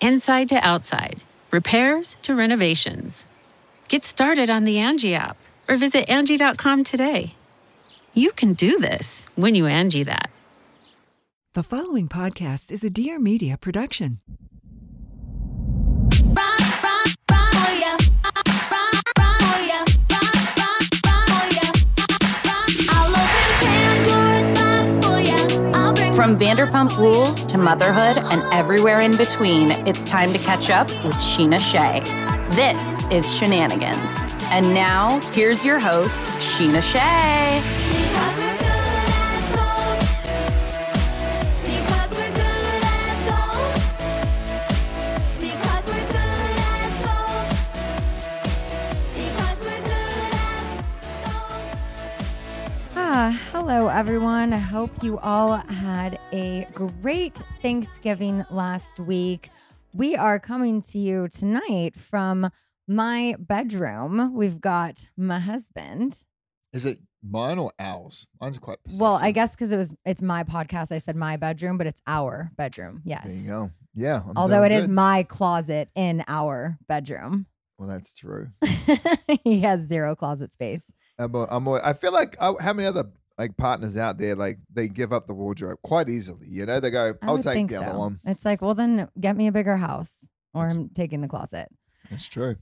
Inside to outside, repairs to renovations. Get started on the Angie app or visit Angie.com today. You can do this when you Angie that. The following podcast is a Dear Media production. From Vanderpump Rules to motherhood and everywhere in between, it's time to catch up with Scheana Shay. This is Scheananigans. And now, here's your host, Scheana Shay. Hello, everyone. I hope you all had a great Thanksgiving last week. We are coming to you tonight from my bedroom. We've got my husband. Is it mine or ours? Mine's quite possessive. Well, I guess because it was it's my podcast, I said my bedroom, but it's our bedroom. Yes. There you go. Yeah. I'm Although it doing is my closet in our bedroom. Well, that's true. he has zero closet space. I'm, I'm I feel like uh, how many other like partners out there like they give up the wardrobe quite easily. You know, they go, I "I'll take think the other one." It's like, well, then get me a bigger house, or I'm taking the closet. That's true.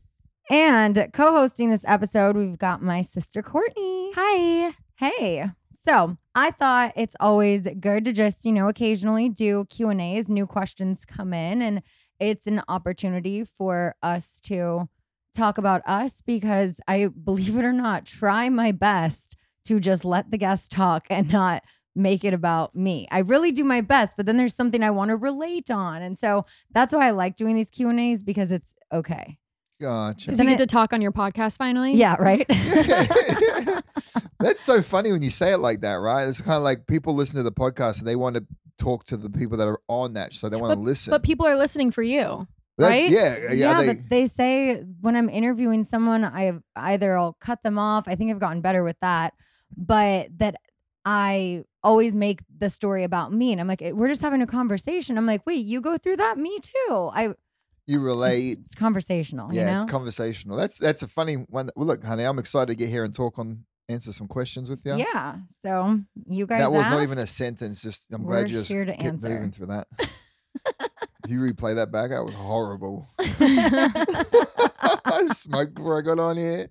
And co-hosting this episode, we've got my sister Courtney. Hi. Hey. So I thought it's always good to just, you know, occasionally do Q and A's, new questions come in, and it's an opportunity for us to talk about us because I believe it or not, try my best to just let the guests talk and not make it about me. I really do my best, but then there's something I want to relate on. And so that's why I like doing these Q and A's because it's okay. Gotcha. Because you get to talk on your podcast finally. Yeah, right? That's so funny when you say it like that, right? It's kind of like people listen to the podcast and they want to talk to the people that are on that, so they want to listen. But people are listening for you. That's- right? Yeah, yeah. yeah, they, but they say when I'm interviewing someone, I either I'll cut them off. I think I've gotten better with that, but that I always make the story about me, and I'm like, eh, we're just having a conversation. I'm like, wait, you go through that? Me too. I you relate. it's conversational. Yeah, you know? it's conversational. That's that's a funny one. Well, look, honey, I'm excited to get here and talk on answer some questions with you. yeah. So you guys that was not even a sentence. Just I'm glad you just here to kept answer. moving through that. You replay that back, that was horrible. I smoked before I got on here.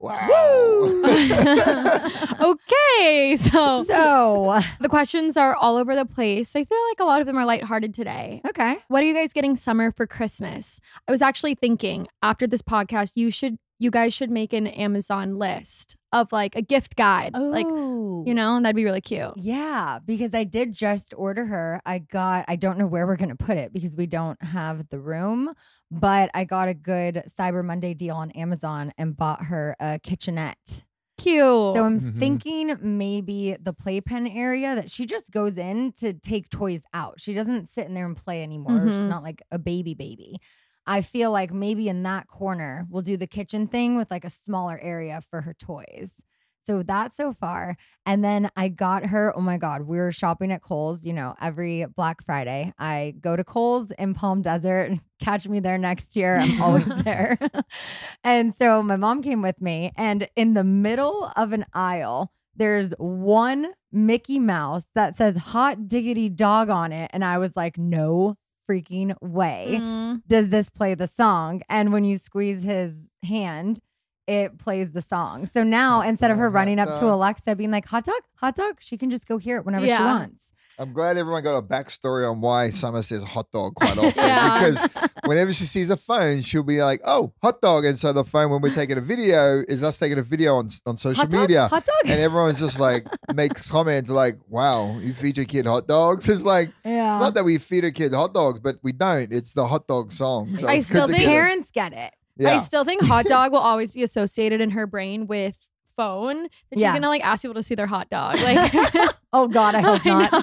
Wow. okay, so so the questions are all over the place. I feel like a lot of them are lighthearted today. okay. What are you guys getting Summer for Christmas? I was actually thinking after this podcast, you should you guys should make an Amazon list of like a gift guide. Like, Oh. you know, that'd be really cute. Yeah, because I did just order her. I got, I don't know where we're going to put it because we don't have the room, but I got a good Cyber Monday deal on Amazon and bought her a kitchenette. Cute. So I'm Mhm. thinking maybe the playpen area that she just goes in to take toys out. She doesn't sit in there and play anymore. She's Mhm. not like a baby baby. I feel like maybe in that corner we'll do the kitchen thing with like a smaller area for her toys. So that's so far. And then I got her, oh my God, we were shopping at Kohl's, you know, every Black Friday. I go to Kohl's in Palm Desert. And catch me there next year. I'm always there. and so my mom came with me, and in the middle of an aisle, there's one Mickey Mouse that says hot diggity dog on it. And I was like, no freaking way Mm. does this play the song. And when you squeeze his hand, it plays the song. So now Hot instead of her running up to. Alexa being like, hot dog, hot dog, she can just go hear it whenever she wants. I'm glad everyone got a backstory on why Summer says hot dog quite often Yeah. because whenever she sees a phone, she'll be like, "Oh, hot dog!" And so the phone, when we're taking a video, is us taking a video on on social Hot dog, media, hot dog. and everyone's just like makes comments like, "Wow, you feed your kid hot dogs." It's like yeah. it's not that we feed a kid hot dogs, but we don't. It's the hot dog song. So I still think. Parents get it. Yeah. I still think hot dog will always be associated in her brain with phone. That Yeah. she's gonna like ask people to see their hot dog. Like, Oh God, I hope I not. know.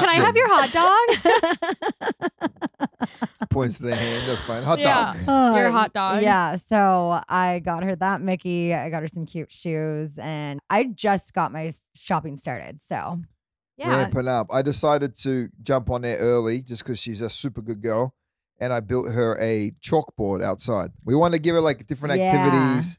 can I have your hot dog? points to the hand, the phone, hot Yeah. dog. Your hot dog. Yeah. So I got her that Mickey. I got her some cute shoes, and I just got my shopping started. So yeah. ramping up. I decided to jump on there early just because she's a super good girl. And I built her a chalkboard outside. We wanted to give her like different Yeah. activities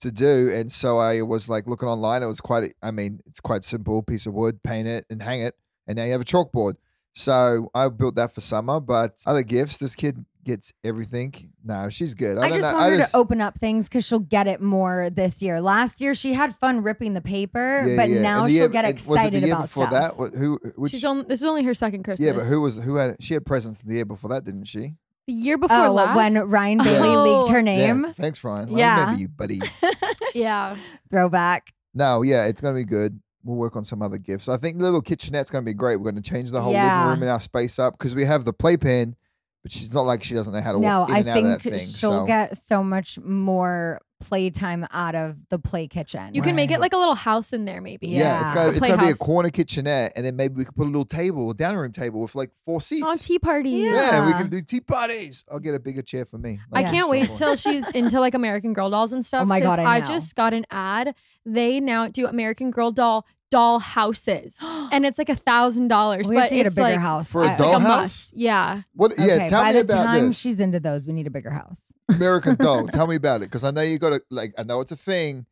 to do. And so I was like looking online. It was quite, I mean, it's quite simple piece of wood, paint it and hang it. And now you have a chalkboard. So I built that for Summer. But other gifts, this kid gets everything. No, she's good. I, I, don't just know. want I her just, to open up things because she'll get it more this year. Last year she had fun ripping the paper, yeah, but yeah. now the she'll year- get and excited Was it the year about before stuff. that? Who? Which? She's on. This is only her second Christmas. yeah, but who was who had? She had presents the year before that, didn't she? The year before Oh, last. when Ryan Bailey Oh. leaked her name. Yeah, thanks, Ryan. I Yeah. remember you, buddy. yeah. Throwback. No, yeah, it's going to be good. We'll work on some other gifts. I think the little kitchenette's going to be great. We're going to change the whole Yeah. living room and our space up because we have the playpen, but she's not like she doesn't know how to No, walk in I and out of that think thing. she'll so get so much more playtime out of the play kitchen. You can make it like a little house in there, maybe. yeah, it's Yeah. going A to it's going to be a playhouse. corner kitchenette, and then maybe we could put a little table, a dining room table with like four seats. Oh, tea party. Yeah. yeah, we can do tea parties. I'll get a bigger chair for me. I like can't wait one. till she's into like American Girl dolls and oh stuff. Oh my 'cause God, I I know. just got an ad. They now do American Girl doll doll houses, and it's like a thousand dollars. we have But to get a it's bigger like house. For a I- it's like a dollhouse? must. Yeah. What? Okay, Yeah, tell by me the about time this. she's into those, we need a bigger house. American Doll. Tell me about it because I know you got to like. I know it's a thing.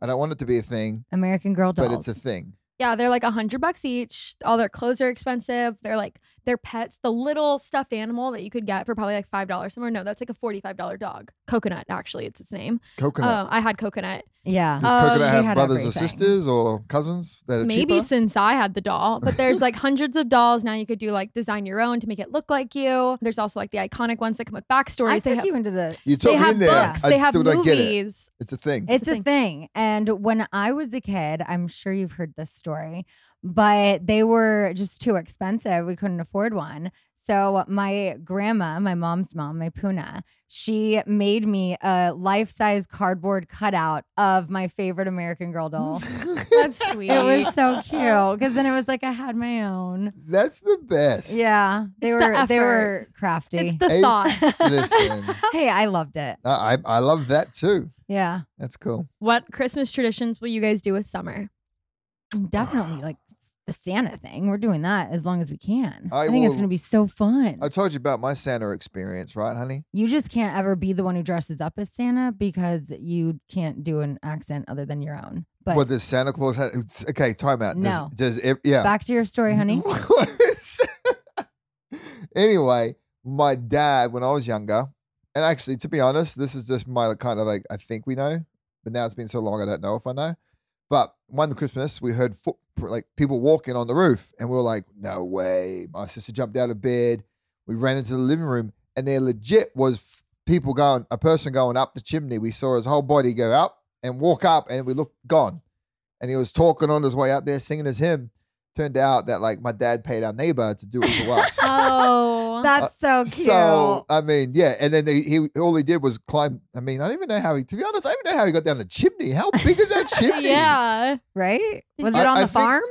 and I don't want it to be a thing, American Girl dolls. but it's a thing. Yeah, they're like a hundred bucks each. All their clothes are expensive. They're like their pets, the little stuffed animal that you could get for probably like five dollars somewhere. No, that's like a forty-five dollar dog. Coconut, actually, it's its name. Coconut. Uh, I had coconut. yeah. Does um, Coconut have had brothers or sisters or cousins that are Maybe cheaper? since I had the doll, but there's like hundreds of dolls now. You could do like design your own to make it look like you. There's also like the iconic ones that come with backstories. I they took have, you into the. You took me have in there. books. I they have still don't get it. It's a thing. It's a a thing. thing. And when I was a kid, I'm sure you've heard this story, but they were just too expensive. We couldn't afford one. So my grandma, my mom's mom, my Puna, she made me a life-size cardboard cutout of my favorite American Girl doll. That's sweet. it was so cute because then it was like I had my own. That's the best. Yeah, they It's the were they were crafty. it's the Hey, thought. Listen, hey, I loved it. I I I love that too. Yeah, That's cool. what Christmas traditions will you guys do with Summer? definitely like the Santa thing. We're doing that as long as we can. I I, think it's going to be so fun. I told you about my Santa experience, right, honey? you just can't ever be the one who dresses up as Santa because you can't do an accent other than your own. But what does Santa Claus have? Okay, time out. Does, No. Does it, yeah. back to your story, honey. anyway, my dad, when I was younger, and actually, to be honest, this is just my kind of like, I think we know, but now it's been so long, I don't know if I know. But one Christmas, we heard foot, like people walking on the roof, and we were like, no way. My sister jumped out of bed. We ran into the living room, and there legit was people going, a person going up the chimney. We saw his whole body go up and walk up, and we looked gone. And he was talking on his way up there, singing his hymn. Turned out that like my dad paid our neighbor to do it for us. Oh, Uh, That's so cute. So I mean, yeah, and then they, he all he did was climb. I mean, I don't even know how he. To be honest, I don't even know how he got down the chimney. How big is that chimney? yeah. right? Was I- it on I the think- farm?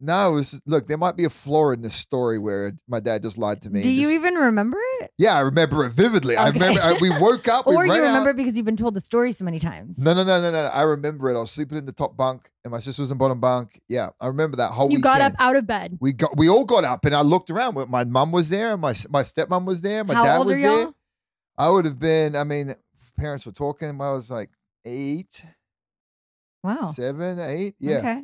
No, it was look. There might be a flaw in this story where my dad just lied to me. Do you just- even remember it? Yeah, I remember it vividly. I remember I, we woke up. we Or you remember out. it because you've been told the story so many times? No, no, no, no, no. I remember it. I was sleeping in the top bunk, and my sister was in the bottom bunk. Yeah, I remember that whole You weekend. got up out of bed. We got. We all got up, and I looked around. My mum was there. And my my stepmom was there. My How dad old was are there. I would have been. I mean, parents were talking. I was like eight, Wow. seven, eight. Yeah. Okay.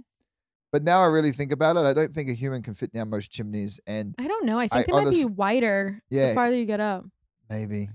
But now I really think about it, I don't think a human can fit down most chimneys, and I don't know. I think I they might be wider Yeah. the farther you get up. maybe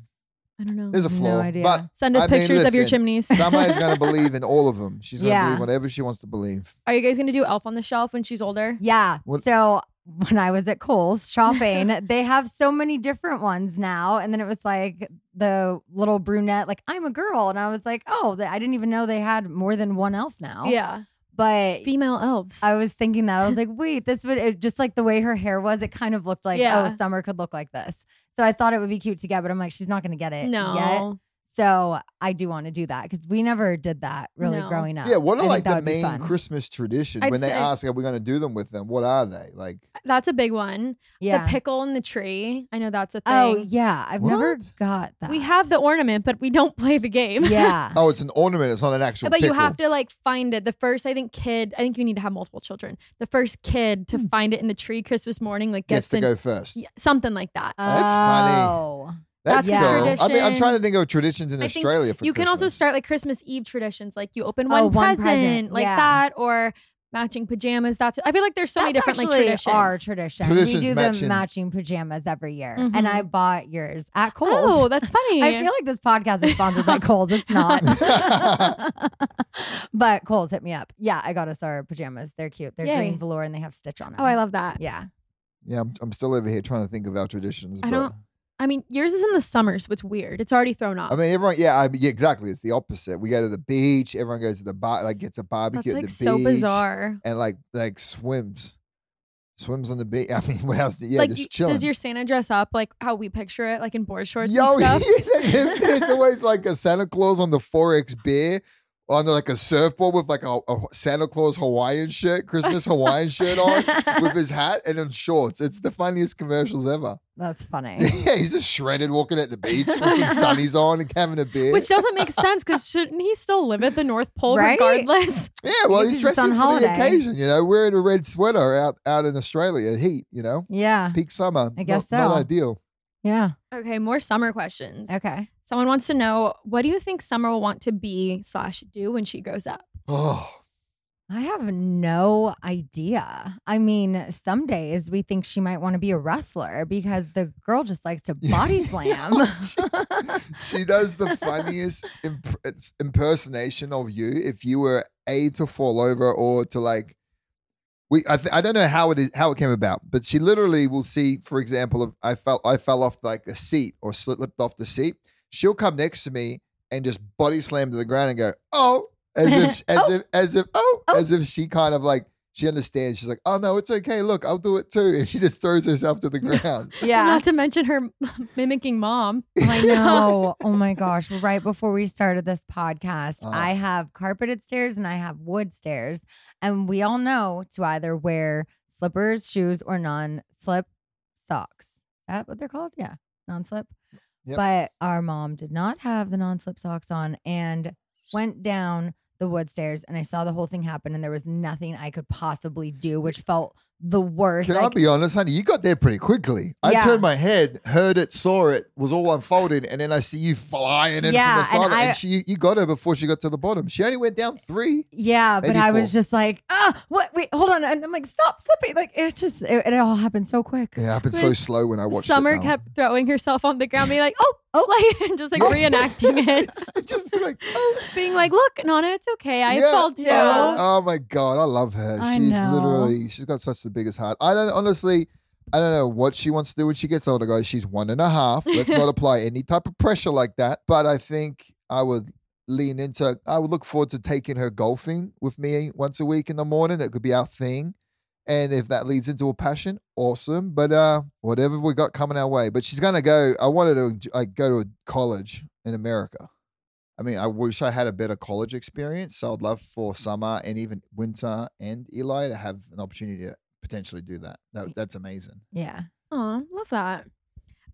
I don't know. there's a No flaw. idea. But Send us I mean, pictures of your listen, chimneys. somebody's going to believe in all of them. She's going to Yeah. believe whatever she wants to believe. Are you guys gonna do Elf on the Shelf when she's older? Yeah. What- So when I was at Kohl's shopping, they have so many different ones now. And then it was like the little brunette, like, I'm a girl. And I was like, oh, th- I didn't even know they had more than one elf now. Yeah. But Female elves. I was thinking that. I was like, wait, this would, it, just like the way her hair was, it kind of looked like, oh, Yeah. oh, Summer could look like this. So I thought it would be cute to get, but I'm like, she's not going to get it no. yet. So I do want to do that because we never did that really No. growing up. Yeah, what are think like the main. Christmas traditions I'd when they ask, are we going to do them with them? What are they? Like, uh, That's a big one. Yeah. The pickle in the tree. I know that's a oh, thing. oh, yeah. I've never got that. We have the ornament, but we don't play the game. Yeah. oh, it's an ornament. It's not an actual but you have to like find it. The first, I think, kid. I think you need to have multiple children. The first kid to hmm. find it in the tree Christmas morning, like Gets gets, to the- go first. Something like that. Oh. That's funny. Oh. That's that's cool. a I mean, I'm trying to think of traditions in I think Australia for you can also start like Christmas Eve traditions, like you open one, Oh, one present, present, like yeah. that, or matching pajamas. That's. I feel like there's so many That's different like actually traditions. Our tradition. Traditions we do matching. the matching pajamas every year, Mhm. and I bought yours at Kohl's. oh, that's funny. I feel like this podcast is sponsored by Kohl's. It's not. but Kohl's hit me up. Yeah, I got us our pajamas. They're cute. They're Yay. green velour and they have stitch on them. oh, I love that. Yeah. yeah, I'm, I'm still over here trying to think of our traditions. I but- don't- I mean, yours is in the summer, so it's weird. It's already thrown off. I mean, everyone. Yeah, I yeah, exactly. It's the opposite. We go to the beach. Everyone goes to the bar, like gets a barbecue that's barbecue like at the so beach, bizarre. and like like swims, swims on the beach. I mean, what else? Yeah, like, just you- chilling. does your Santa dress up like how we picture it, like in board shorts Yo, and stuff? there's always like a Santa Claus on the Forex beer on like a surfboard with like a, a Santa Claus Hawaiian shirt, Christmas Hawaiian shirt on with his hat and in shorts. It's the funniest commercials ever. That's funny. yeah, he's just shredded walking at the beach with some sunnies on and having a beer. Which doesn't make sense because shouldn't he still live at the North Pole Right? regardless? yeah, well, He's he's dressing on for the occasion, you know, wearing a red sweater out, out in Australia, heat, you know, Yeah. peak summer. I guess not, Not ideal. Yeah. Okay, more summer questions. Okay. Someone wants to know what do you think Summer will want to be slash do when she grows up? Oh, I have no idea. I mean, some days we think she might want to be a wrestler because the girl just likes to body slam. she does the funniest imp- impersonation of you if you were a to fall over or to like we I, th- I don't know how it is how it came about but she literally will see for example if i fell i fell off like a seat or slipped off the seat she'll come next to me and just body slam to the ground and go oh as if as Oh. if as if oh, Oh. as if she kind of like she understands she's like oh no it's okay look i'll do it too and she just throws herself to the ground yeah. Not to mention her mimicking mom. I know. Oh my gosh. Right before we started this podcast, Uh. I have carpeted stairs and I have wood stairs. And we all know to either wear slippers, shoes, or non slip socks. Is that what they're called? Yeah. Non slip. Yep. But our mom did not have the non slip socks on and went down the wood stairs and I saw the whole thing happen and there was nothing I could possibly do, which felt the worst. Can I be honest, honey? You got there pretty quickly. I Yeah. turned my head, heard it, saw it, was all unfolding, and then I see you flying in Yeah, from the and side, and, I- she, you got her before she got to the bottom. She only went down three. Yeah, but I was just like, ah, what? Wait, hold on. And I'm like, stop slipping. Like, it's just, it, it all happened so quick. Yeah, It happened so slow when I watched Summer kept throwing herself on the ground, being like, "Oh, oh," like just like reenacting it, just, just like, oh, being like, "Look, Nana, it's okay. I yeah, fall too." yeah. Oh my god, I love her. I she's know. literally, she's got such the biggest heart. I don't honestly. I don't know what she wants to do when she gets older, guys. She's one and a half. Let's not apply any type of pressure like that. But I think I would lean into, I would look forward to taking her golfing with me once a week in the morning. That could be our thing. And if that leads into a passion, awesome. But uh, whatever we got coming our way. But she's gonna go. I wanted to like go to a college in America. I mean, I wish I had a better college experience. So I'd love for Summer and even winter and Eli to have an opportunity to potentially do that. that that's amazing. Yeah. Aw, love that.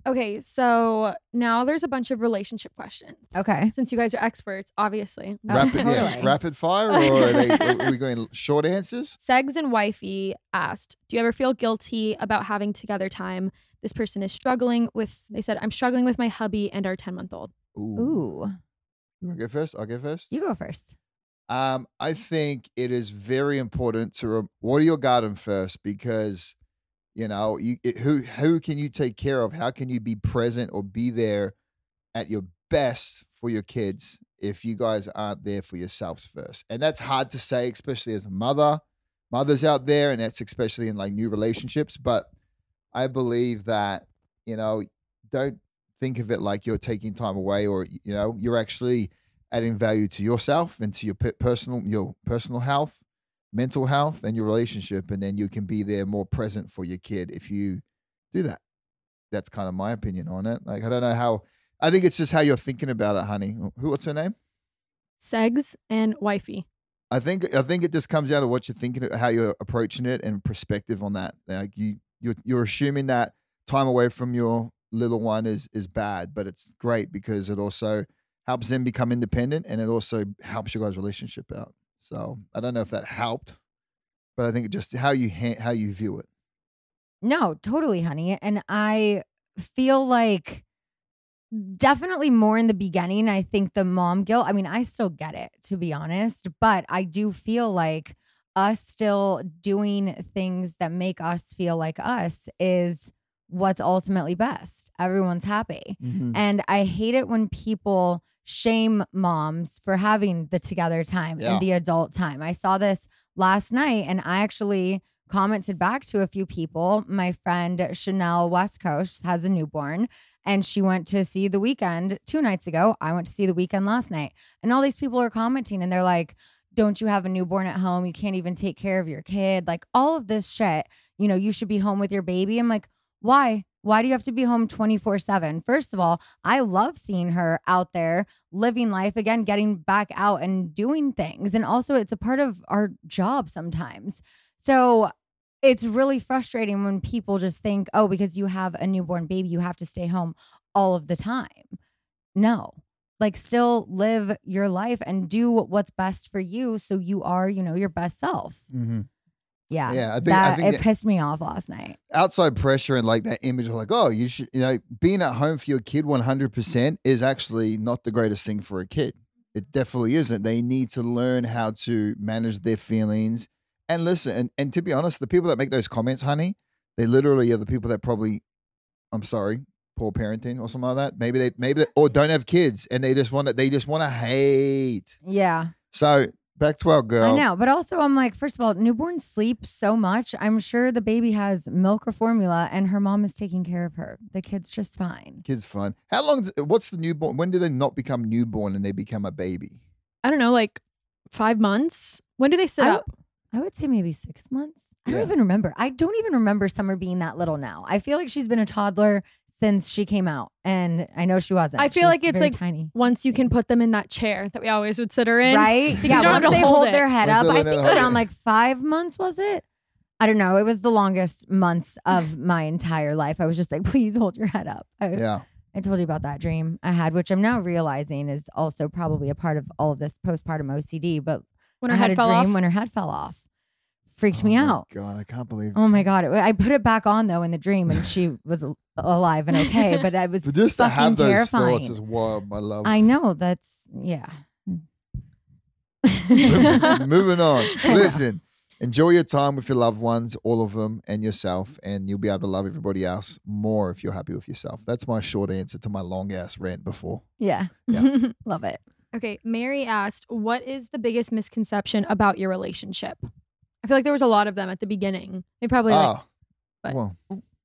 Okay, so now there's a bunch of relationship questions. Okay. Since you guys are experts, obviously. Oh, Rapid, yeah, rapid fire, or are, they, are we going short answers? Segs and Wifey asked, Do you ever feel guilty about having together time? This person is struggling with, they said, I'm struggling with my hubby and our 10 month old. Ooh. Ooh. You want to go first? I'll go first. You go first. Um, I think it is very important to re- water your garden first because you know you it, who who can you take care of? How can you be present or be there at your best for your kids if you guys aren't there for yourselves first? And that's hard to say, especially as a mother, mothers out there, and that's especially in like new relationships. But I believe that you know don't think of it like you're taking time away or you know you're actually adding value to yourself and to your personal your personal health mental health and your relationship and then you can be there more present for your kid if you do that. That's kind of my opinion on it. Like i don't know how i think it's just how you're thinking about it honey. Who what's her name? Segs and wifey. i think i think it just comes down to what you're thinking how you're approaching it and perspective on that. Like you you're, you're assuming that time away from your little one is is bad but it's great because it also helps them become independent and it also helps your guys relationship out so i don't know if that helped but i think just how you ha- how you view it No, totally, honey. And I feel like definitely more in the beginning. I think the mom guilt, I mean, I still get it, to be honest, but I do feel like us still doing things that make us feel like us is what's ultimately best. Everyone's happy. Mm-hmm. And I hate it when people shame moms for having the together time Yeah. and the adult time. I saw this last night and I actually commented back to a few people. My friend Chanel West Coast has a newborn and she went to see the Weeknd two nights ago. I went to see the Weeknd last night. And all these people are commenting and they're like, don't you have a newborn at home? You can't even take care of your kid. Like all of this shit, you know, you should be home with your baby. I'm like, why? Why do you have to be home 24 7? First of all, I love seeing her out there living life again, getting back out and doing things. And also, it's a part of our job sometimes. So it's really frustrating when people just think, oh, because you have a newborn baby, you have to stay home all of the time. No, like still live your life and do what's best for you so you are, you know, your best self. mm-hmm. Yeah. Yeah, I think- I think it that- pissed me off last night. outside pressure and like that image of like oh you should you know being at home for your kid 100% is actually not the greatest thing for a kid it definitely isn't they need to learn how to manage their feelings and listen and, and to be honest the people that make those comments honey they literally are the people that probably i'm sorry poor parenting or something like that maybe they maybe they, or don't have kids and they just want to they just want to hate Yeah. so back to our girl I know. But also, I'm like, first of all, newborns sleep so much. I'm sure the baby has milk or formula and her mom is taking care of her. The kid's just fine. kids fine. how long what's the newborn when do they not become newborn and they become a baby I don't know, like five months. When do they sit I up? I would say maybe six months. I don't even remember. I don't even remember Summer being that little now. I feel like she's been a toddler since she came out. And I know she wasn't. I feel was like it's like tiny. Once you can put them in that chair that we always would sit her in. Right? Because yeah, you don't have to they hold hold their head up. I think around like five months, was it? I don't know. It was the longest months of my entire life. I was just like, please hold your head up. I, yeah I told you about that dream I had, which I'm now realizing is also probably a part of all of this postpartum OCD. But When I had head a fell dream off. when her head fell off. Freaked Oh me my out. God, I can't believe. Oh my god! It, I put it back on though in the dream, and she was alive and okay. But I was But just to fucking have those terrifying. thoughts is wild, my love. I know that's yeah. Moving on. Listen, enjoy your time with your loved ones, all of them, and yourself, and you'll be able to love everybody else more if you're happy with yourself. That's my short answer to my long ass rant before. yeah, Yeah. love it. Okay, Mary asked, "What is the biggest misconception about your relationship?" I feel like there was a lot of them at the beginning. They probably like, Oh, but- well,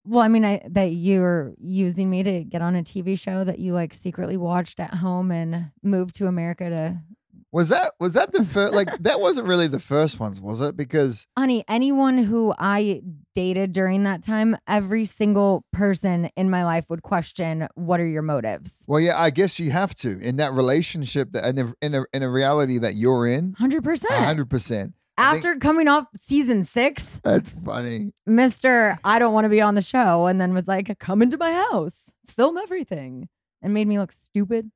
Well, I mean, I that you're using me to get on a TV show that you like secretly watched at home and moved to America to. was that was that the first? Like that wasn't really the first ones, was it? Because Honey, anyone who I dated during that time, every single person in my life would question, "What are your motives?" well, yeah, I guess you have to in that relationship that in a, in a, in a reality that you're in, Hundred percent. hundred percent. I think- After coming off season six, That's funny. Mr. I don't want to be on the show, and then was like, come into my house, film everything, and made me look stupid.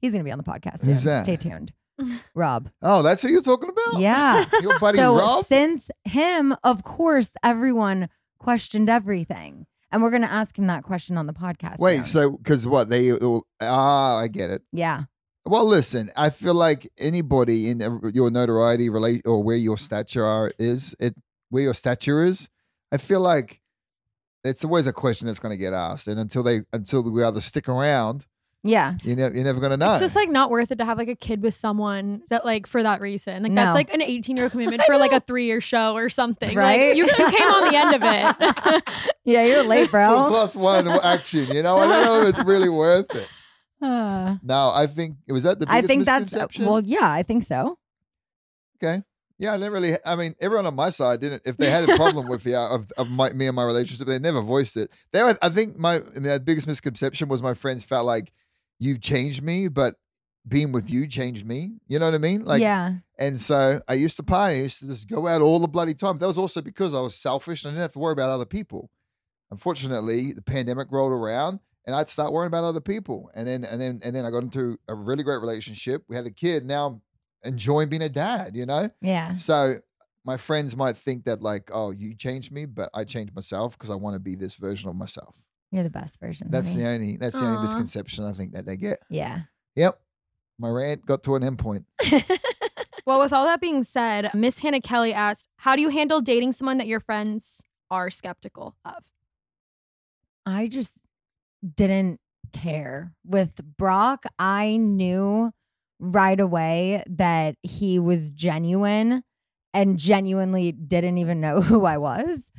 He's going to be on the podcast. Who's soon. that? Stay tuned. Rob. Oh, that's who you're talking about? Yeah. Your buddy so Rob? since him, of course, everyone questioned everything. And we're going to ask him that question on the podcast. Wait, soon. so because what they all- ah, I get it. yeah. Well, listen, I feel like anybody in your notoriety relate or where your stature are is it where your stature is. I feel like it's always a question that's going to get asked, and until they until we either stick around, Yeah. you know, you're never going to know. It's just like not worth it to have like a kid with someone that like for that reason. Like No. that's like an 18 year commitment for like a three year show or something. Right? Like you, you came on the end of it. Yeah, you're late, bro. plus one action. You know, I don't know if it's really worth it. Uh, No, I think it was that the I biggest think that's misconception. well, yeah, I think so. Okay. Yeah, I didn't really. I mean, everyone on my side didn't. If they had a problem with the uh, of, of my, me and my relationship, they never voiced it. They, were- I think my the biggest misconception was my friends felt like you changed me, but being with you changed me. You know what I mean? Like, yeah. and so I used to party. I used to just go out all the bloody time. That was also because I was selfish and I didn't have to worry about other people. Unfortunately, the pandemic rolled around and I'd start worrying about other people. And then and then and then I got into a really great relationship. We had a kid. Now I'm enjoying being a dad, you know? Yeah. So my friends might think that like, oh, you changed me, but I changed myself because I want to be this version of myself. You're the best version. That's honey. the only that's the only misconception I think that they get. Yeah. Yep. My rant got to an end point. well, with all that being said, Miss Hannah Kelly asked, How do you handle dating someone that your friends are skeptical of? I just didn't care. With Brock, I knew right away that he was genuine and genuinely didn't even know who I was.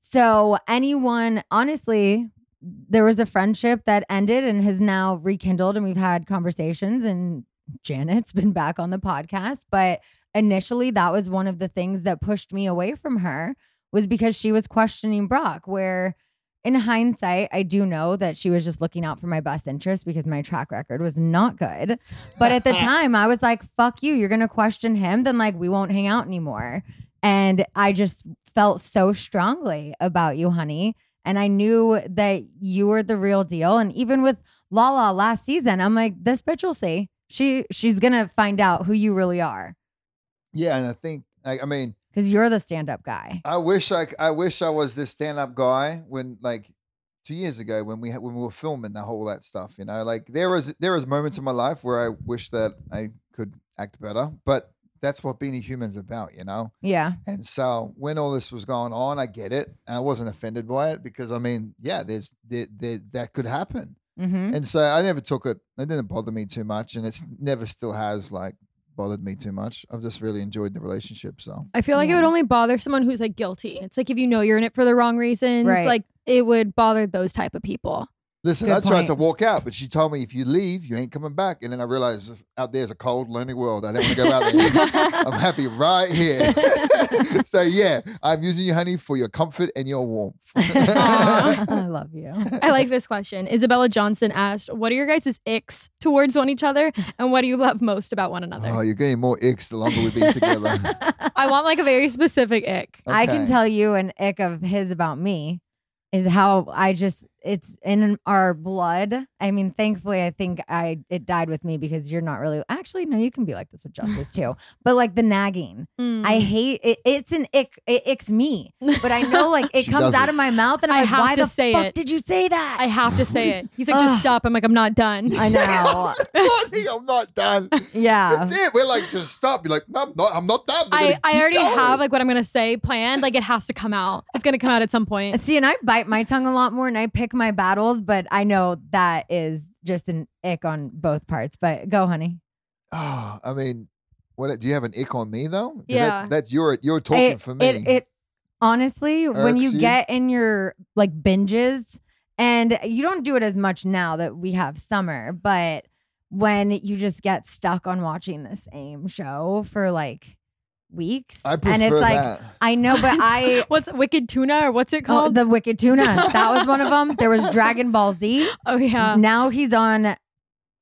So, anyone, honestly, there was a friendship that ended and has now rekindled, and we've had conversations, and Janet's been back on the podcast. But initially, that was one of the things that pushed me away from her was because she was questioning Brock, where in hindsight, I do know that she was just looking out for my best interest because my track record was not good. But at the time, I was like, fuck you. You're going to question him. Then, like, we won't hang out anymore. And I just felt so strongly about you, honey. And I knew that you were the real deal. And even with Lala last season, I'm like, this bitch will see. She she's gonna find out who you really are Yeah, and I think I, I mean because you're the stand up guy. I wish I I wish I was this stand up guy when like two years ago when we when we were filming the whole that stuff. You know, like there was there was moments in my life where I wish that I could act better, but that's what being a human's about. You know. Yeah. And so when all this was going on, I get it. And I wasn't offended by it because I mean, yeah, there's there, there, that could happen. Mm-hmm. And so I never took it. It didn't bother me too much, and it's never still has like bothered me too much. I've just really enjoyed the relationship. So I feel like it would only bother someone who's like guilty. It's like if you know you're in it for the wrong reasons, Right. like it would bother those type of people. Listen, Good I tried to walk out, but she told me if you leave, you ain't coming back. And then I realized out there's a cold, lonely world. I don't want to go out there. I'm happy right here. so yeah, I'm using you, honey, for your comfort and your warmth. I love you. I like this question. Isabella Johnson asked, What are your guys' icks towards one each other? And what do you love most about one another? oh, you're getting more icks the longer we've been together. I want like a very specific ick. I can tell you an ick of his about me is how I just it's in our blood. I mean, thankfully, I think I it died with me because you're not really actually no, you can be like this with Justice too. But like the nagging, Mm. I hate it. It's an ick. It icks me, but I know like it comes does out of my mouth, and I'm I like, have why to the say fuck it. did you say that? I have to say it. He's like, just stop. I'm like, I'm not done. I know. I'm not done. yeah. That's it. We're like, just stop. You're like, no, I'm not. I'm not done. I, I already going. have like what I'm gonna say planned. Like it has to come out. It's gonna come out at some point. See, and I bite my tongue a lot more and I pick my battles, but I know that is just an ick on both parts. But go, honey. Oh, I mean, what do you have an ick on me though? Yeah. that's, that's your you're talking it, for me. It, it honestly, when you you? get in your like binges, and you don't do it as much now that we have Summer, but when you just get stuck on watching the same show for like weeks, I prefer and it's like that. I know, but I. what's Wicked Tuna or what's it Oh, called? the Wicked Tuna. That was one of them. There was Dragon Ball Z. Oh yeah. Now he's on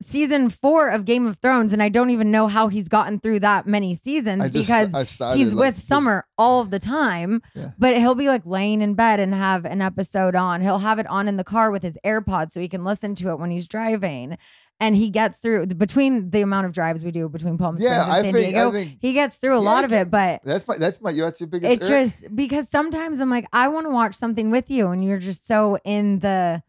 season four of Game of Thrones, and I don't even know how he's gotten through that many seasons I just because I started he's like, with this- Summer all of the time. Yeah. But he'll be like laying in bed and have an episode on. He'll have it on in the car with his AirPods so he can listen to it when he's driving. And he gets through between the amount of drives we do between Palm Springs Yeah, and I San think Diego. Think he gets through a yeah, lot of it, but that's my that's my that's your biggest. it irk. just because sometimes I'm like, I want to watch something with you, and you're just so in the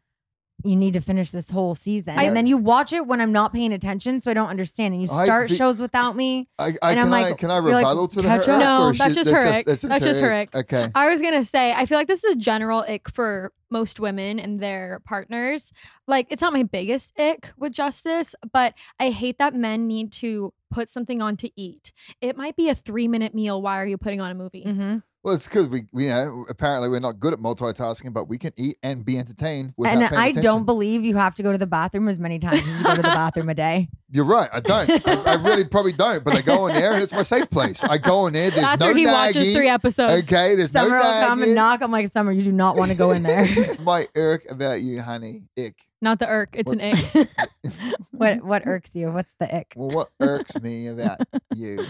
you need to finish this whole season. I- and then you watch it when I'm not paying attention, so I don't understand. And you start be- shows without me. I, I, and I'm like, can I you're like, rebuttal to the her No, that's she- just her ick. That's, That's just her ick. Okay. I was gonna say, I feel like this is a general ick for most women and their partners. Like, it's not my biggest ick with Justice, but I hate that men need to put something on to eat. It might be a three minute meal. Why are you putting on a movie? hmm Well, it's because we, we, you know, apparently we're not good at multitasking, but we can eat and be entertained without And paying I attention. don't believe you have to go to the bathroom as many times as you go to the bathroom a day. You're right. I don't. I, I really probably don't. But I go in there and it's my safe place. I go in there. There's That's no where he nagging. watches three episodes. Okay. There's Summer no will come and nagging. knock. I'm like, Summer, you do not want to go in there. my irk about you, honey. Ick. Not the irk. It's What- an ick. what what irks you? What's the ick? Well, what irks me about you?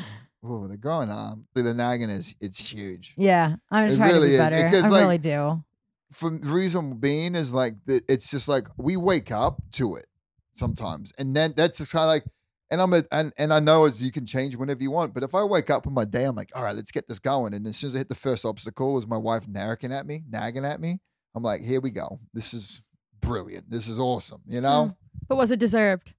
Oh, the growing arm, the, the nagging is it's huge. Yeah, I'm It trying to really be is. better. Because, I like, really do. For the reason being is like it's just like we wake up to it sometimes, and then that's just kind of like. And I'm a, and, and I know as you can change whenever you want, but if I wake up in my day, I'm like, all right, let's get this going. And as soon as I hit the first obstacle, is my wife nagging at me, nagging at me. I'm like, here we go. This is brilliant. This is awesome. You know, mm, but was it deserved?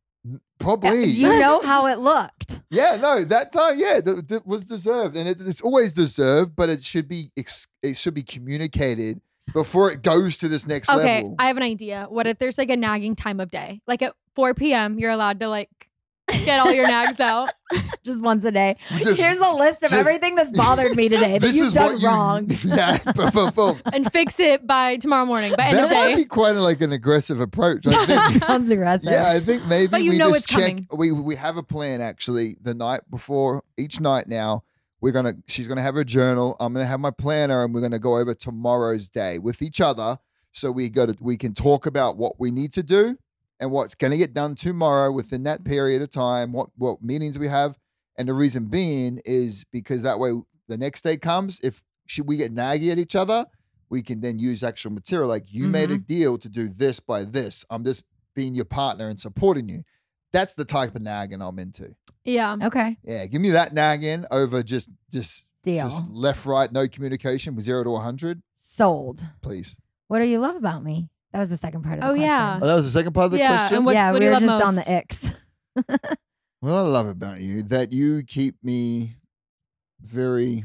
Probably. You know how it looked. Yeah, no, that time, yeah, that, that was deserved, and it, it's always deserved, but it should be ex- it should be communicated before it goes to this next Okay, level. Okay, I have an idea. What if there's like a nagging time of day? Like at 4 p.m., you're allowed to like get all your nags out. Just once a day. Just- Here's a list of just- everything that's bothered me today that this you've is done what you wrong. Nah, boom, boom, boom. and fix it by tomorrow morning, by end That of might day. be quite like an aggressive approach. I think. Sounds aggressive. yeah, I think maybe But you we know just it's check. coming. We we have a plan actually. The night before each night now, we're gonna. She's gonna have her journal. I'm gonna have my planner, and we're gonna go over tomorrow's day with each other. So we go to we can talk about what we need to do and what's gonna get done tomorrow within that period of time. What what meetings we have, and the reason being is because that way the next day comes. If should we get naggy at each other, we can then use actual material. Like you made a mm-hmm. deal to do this by this. I'm just being your partner and supporting you. That's the type of nagging I'm into. Yeah. Okay. Yeah, give me that nagging over just just Deal. just left right no communication with zero to hundred, Sold. please. What do you love about me? That was the second part of the oh, question. Oh, question. yeah. Oh, that was the second part of the Yeah, question. and what- yeah, do we you were love just on most? the icks. what I love about you that you keep me very.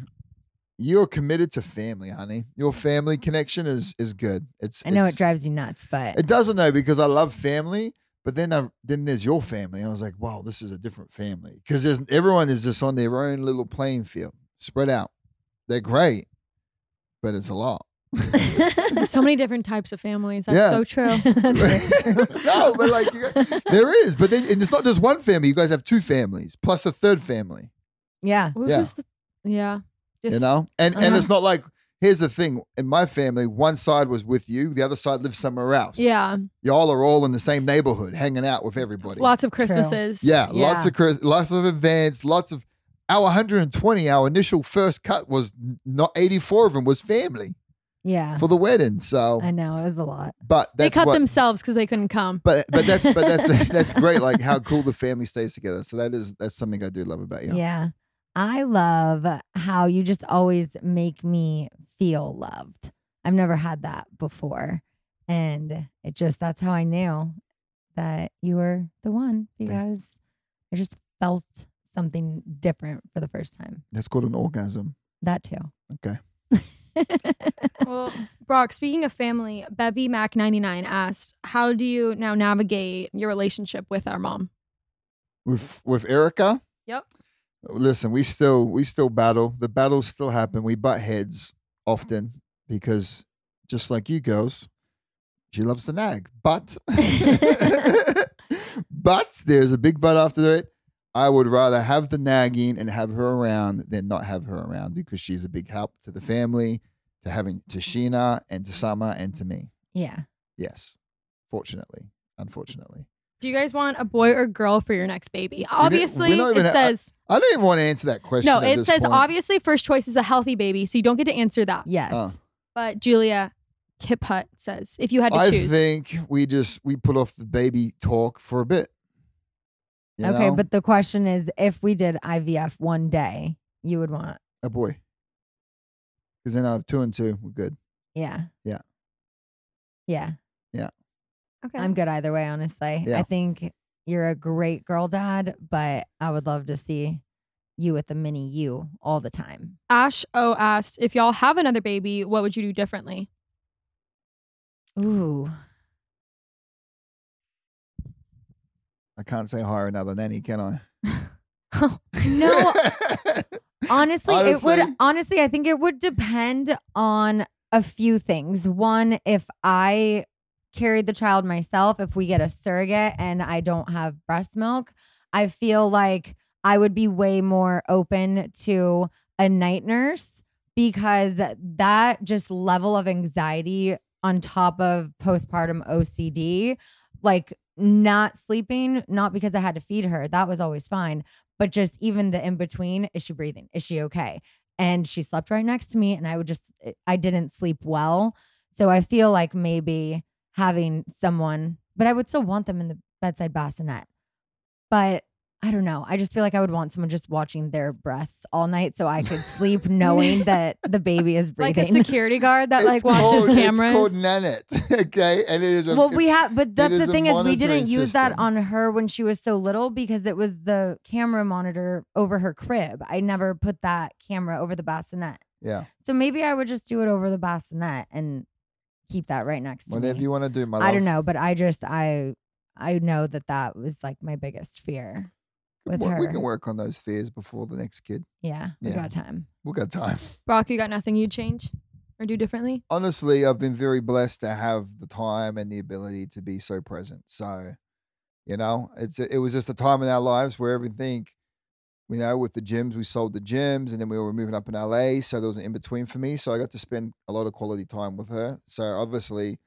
You're committed to family, honey. Your family connection is is good. It's. I know it's- it drives you nuts, but It doesn't know because I love family, but then I, then there's your family. I was like, wow, this is a different family because there's everyone is just on their own little playing field, spread out. They're great, but it's a lot. There's so many different types of families. That's Yeah. so true. no, but like you got- there is, but then and it's not just one family. You guys have two families plus a third family. yeah. What Yeah. just the- yeah. Just, you know, and and Uh-huh. it's not like here's the thing. In my family, one side was with you, the other side lives somewhere else. Yeah. y'all are all in the same neighborhood, hanging out with everybody. Lots of Christmases. Yeah, Yeah. lots of Chris, lots of events, lots of our 120. Our initial first cut was n- not 84 of them was family Yeah. for the wedding. So, I know. It was a lot. but They that's cut what, themselves because they couldn't come. But but that's but that's that's great. Like how cool the family stays together. So that is that's something I do love about you. Yeah. I love how you just always make me feel loved. I've never had that before. And it just, that's how I knew that you were the one because I just felt something different for the first time. That's called an orgasm. That too. Okay. Well, Brock, speaking of family, Bevy Mac 99 asked, How do you now navigate your relationship with our mom? With with Erica. Yep. Listen, we still we still battle. The battles still happen. We butt heads often because just like you girls, she loves to nag. But but there's a big but after it. I would rather have the nagging and have her around than not have her around because she's a big help to the family, to having to mm-hmm. Scheana and to Summer and to me. Yeah. Yes. Fortunately. Unfortunately. Do you guys want a boy or girl for your next baby? Obviously, we're even- it says I don't even want to answer that question. no. at It this says point. obviously first choice is a healthy baby, so you don't get to answer that. Yes. Oh. But Julia Kiphut says if you had to I choose, I think we just we put off the baby talk for a bit. You okay. know? But the question is if we did IVF one day, you would want, a boy. Because then I have two and two. We're good. yeah. Yeah. Yeah. Yeah. Okay. I'm good either way, honestly. Yeah. I think you're a great girl dad, but I would love to see you with the mini you all the time. Ash O asked if y'all have another baby, what would you do differently? Ooh. I can't say hire another nanny, can I? No, honestly, it would honestly, I think it would depend on a few things. One, if I carried the child myself, if we get a surrogate and I don't have breast milk, I feel like I would be way more open to a night nurse because that just level of anxiety on top of postpartum OCD, like not sleeping, not because I had to feed her, that was always fine, but just even the in between, is she breathing? Is she okay? And she slept right next to me, and I would just, eh, I didn't sleep well. So I feel like maybe having someone, but I would still want them in the bedside bassinet. But I don't know. I just feel like I would want someone just watching their breaths all night so I could sleep knowing that the baby is breathing. Like breathing. a security guard that like watches called- cameras. It's called Nanit. Okay, and it is a. well, it's- we have, but that's the thing is we didn't monitoring use that on her when she was so little because it was the camera monitor over her crib. I never put that camera over the bassinet. yeah, So maybe I would just do it over the bassinet and keep that right next to me. whatever me. you want to do, my love. I don't know, but I just I I know that that was like my biggest fear with Well, We her. can work on those fears before the next kid. Yeah, we Yeah. got time. We'll got time. Brock, you got nothing you'd change or do differently? Honestly, I've been very blessed to have the time and the ability to be so present. So, you know, it's it was just a time in our lives where everything, you know, with the gyms, we sold the gyms, and then we were moving up in LA, so there was an in between for me. So I got to spend a lot of quality time with her. So obviously,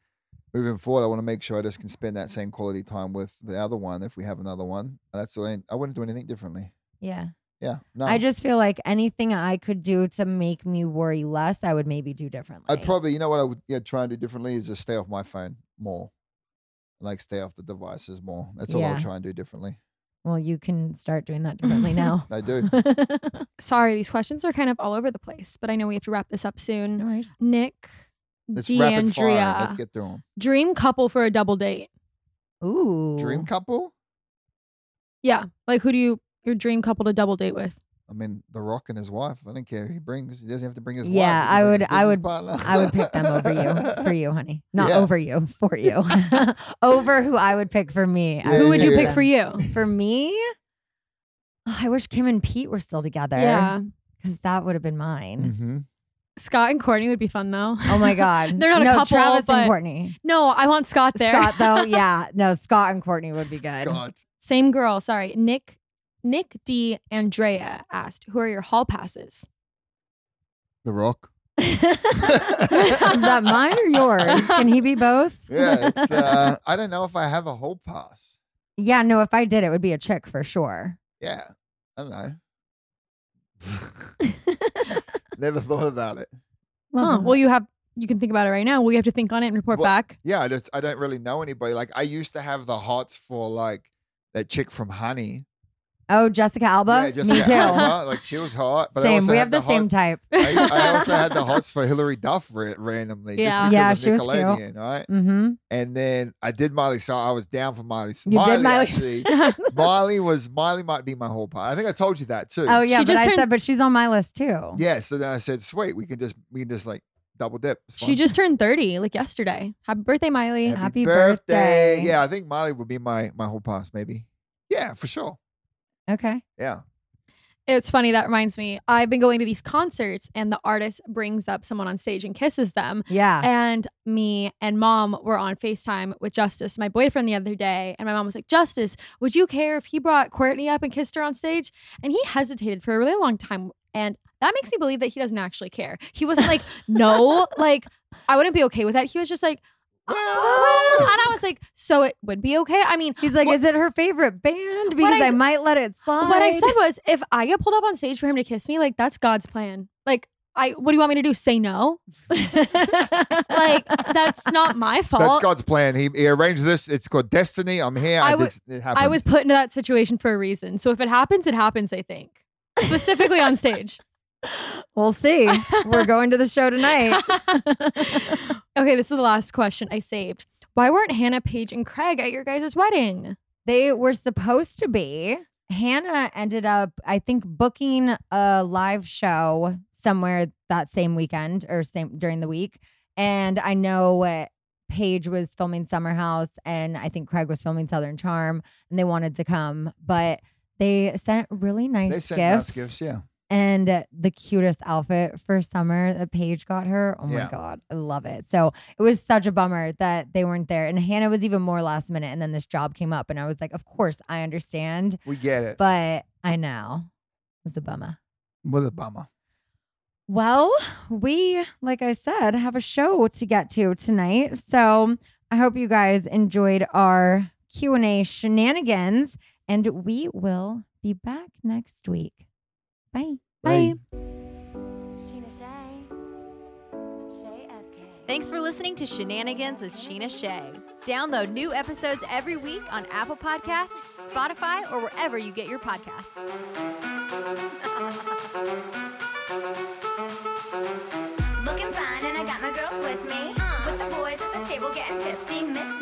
moving forward, I want to make sure I just can spend that same quality time with the other one if we have another one. That's the only, I wouldn't do anything differently. Yeah. Yeah, no. I just feel like anything I could do to make me worry less, I would maybe do differently. I'd probably, you know what I would yeah, try and do differently is just stay off my phone more. Like stay off the devices more. That's all I'll try and do differently. Well, you can start doing that differently now. I do. Sorry, these questions are kind of all over the place, but I know we have to wrap this up soon. worries. Nick, Let's rapid fire. D'Andrea, Let's get through them. dream couple for a double date. Ooh. Dream couple? Yeah, like who do you your dream couple to double date with? I mean, The Rock and his wife. I don't care. He brings. He doesn't have to bring his wife. Yeah, I would I would partner. I would pick them over you. For you, honey. Not Yeah. over you, for you. over who I would pick for me. Yeah, who would you yeah, pick yeah. for you? For me? Oh, I wish Kim and Pete were still together. Yeah, Because that would have been mine. Mhm. Scott and Kourtney would be fun though. Oh my God. They're not a no, couple, Travis but- and Kourtney. No, I want Scott there. Scott, though. Yeah. No, Scott and Kourtney would be good. God. Same girl. Sorry, Nick. Nick D. Andrea asked, "Who are your hall passes?" The Rock. Is that mine or yours? Can he be both? Yeah, it's. Uh, I don't know if I have a whole pass. Yeah, no, if I did, it would be a chick for sure. Yeah, I don't know. Never thought about it. Huh. Well, you have. You can think about it right now. Well, you have to think on it and report Well, back. Yeah, I just I don't really know anybody. Like I used to have the hots for like that chick from Honey. Oh, Jessica Alba? yeah, Jessica Me too. Alba, like she was hot. But I same. also We have the, same hots- type. I, I also had the hots for Hilary Duff ra- randomly, just Yeah. because Yeah, of she was cute. Nickelodeon, right? mm-hmm. And then I did Miley, so I was down for Miley. You Miley, did Miley. actually. Miley was Miley might be my whole part. I think I told you that too. Oh yeah, She but just I turned- said, but she's on my list too. Yeah. So then I said, sweet, we can just we can just like double dip. She just turned thirty, like yesterday. Happy birthday, Miley! Happy birthday. Yeah, I think Miley would be my my whole pass, maybe. Yeah, for sure. Okay. Yeah. It's funny. That reminds me. I've been going to these concerts, and the artist brings up someone on stage and kisses them. Yeah. And me and mom were on FaceTime with Justice, my boyfriend, the other day. And my mom was like, Justice, would you care if he brought Cortney up and kissed her on stage? And he hesitated for a really long time. And that makes me believe that he doesn't actually care. He wasn't like, no, like, I wouldn't be okay with that. He was just like, "Oh, well," and I was like, so it would be okay. I mean, He's like, what- is it her favorite band? Because I might let it slide. what I said was, if I get pulled up on stage for him to kiss me, like, that's God's plan. Like, I, what do you want me to do? Say no? Like, that's not my fault. That's. God's plan. He, he arranged this. It's called destiny. I'm here. I I, wa- just. I was put into that situation for a reason. So if it happens, it happens, I think. Specifically on stage. We'll see. We're going to the show tonight. okay, this is the last question I saved. Why weren't Hannah, Paige, and Craig at your guys' wedding? They were supposed to be. Hannah ended up, I think, booking a live show somewhere that same weekend or same during the week. And I know uh, Paige was filming Summer House, and I think Craig was filming Southern Charm, and they wanted to come, but they sent really nice They sent gifts. nice gifts, yeah. And the cutest outfit for Summer that Paige got her. Oh my Yeah. God. I love it. So it was such a bummer that they weren't there. And Hannah was even more last minute. And then this job came up. And I was like, of course, I understand. We get it. But I know it was a bummer. What a bummer. Well, we, like I said, have a show to get to tonight. So I hope you guys enjoyed our Q&A shenanigans. And we will be back next week. Bye. Bye. Scheana Shay. Shay FK. Thanks for listening to Scheananigans with Scheana Shay. Download new episodes every week on Apple Podcasts, Spotify, or wherever you get your podcasts. Looking fine, and I got my girls with me. Uh-huh. With the boys at the table getting tipsy. Miss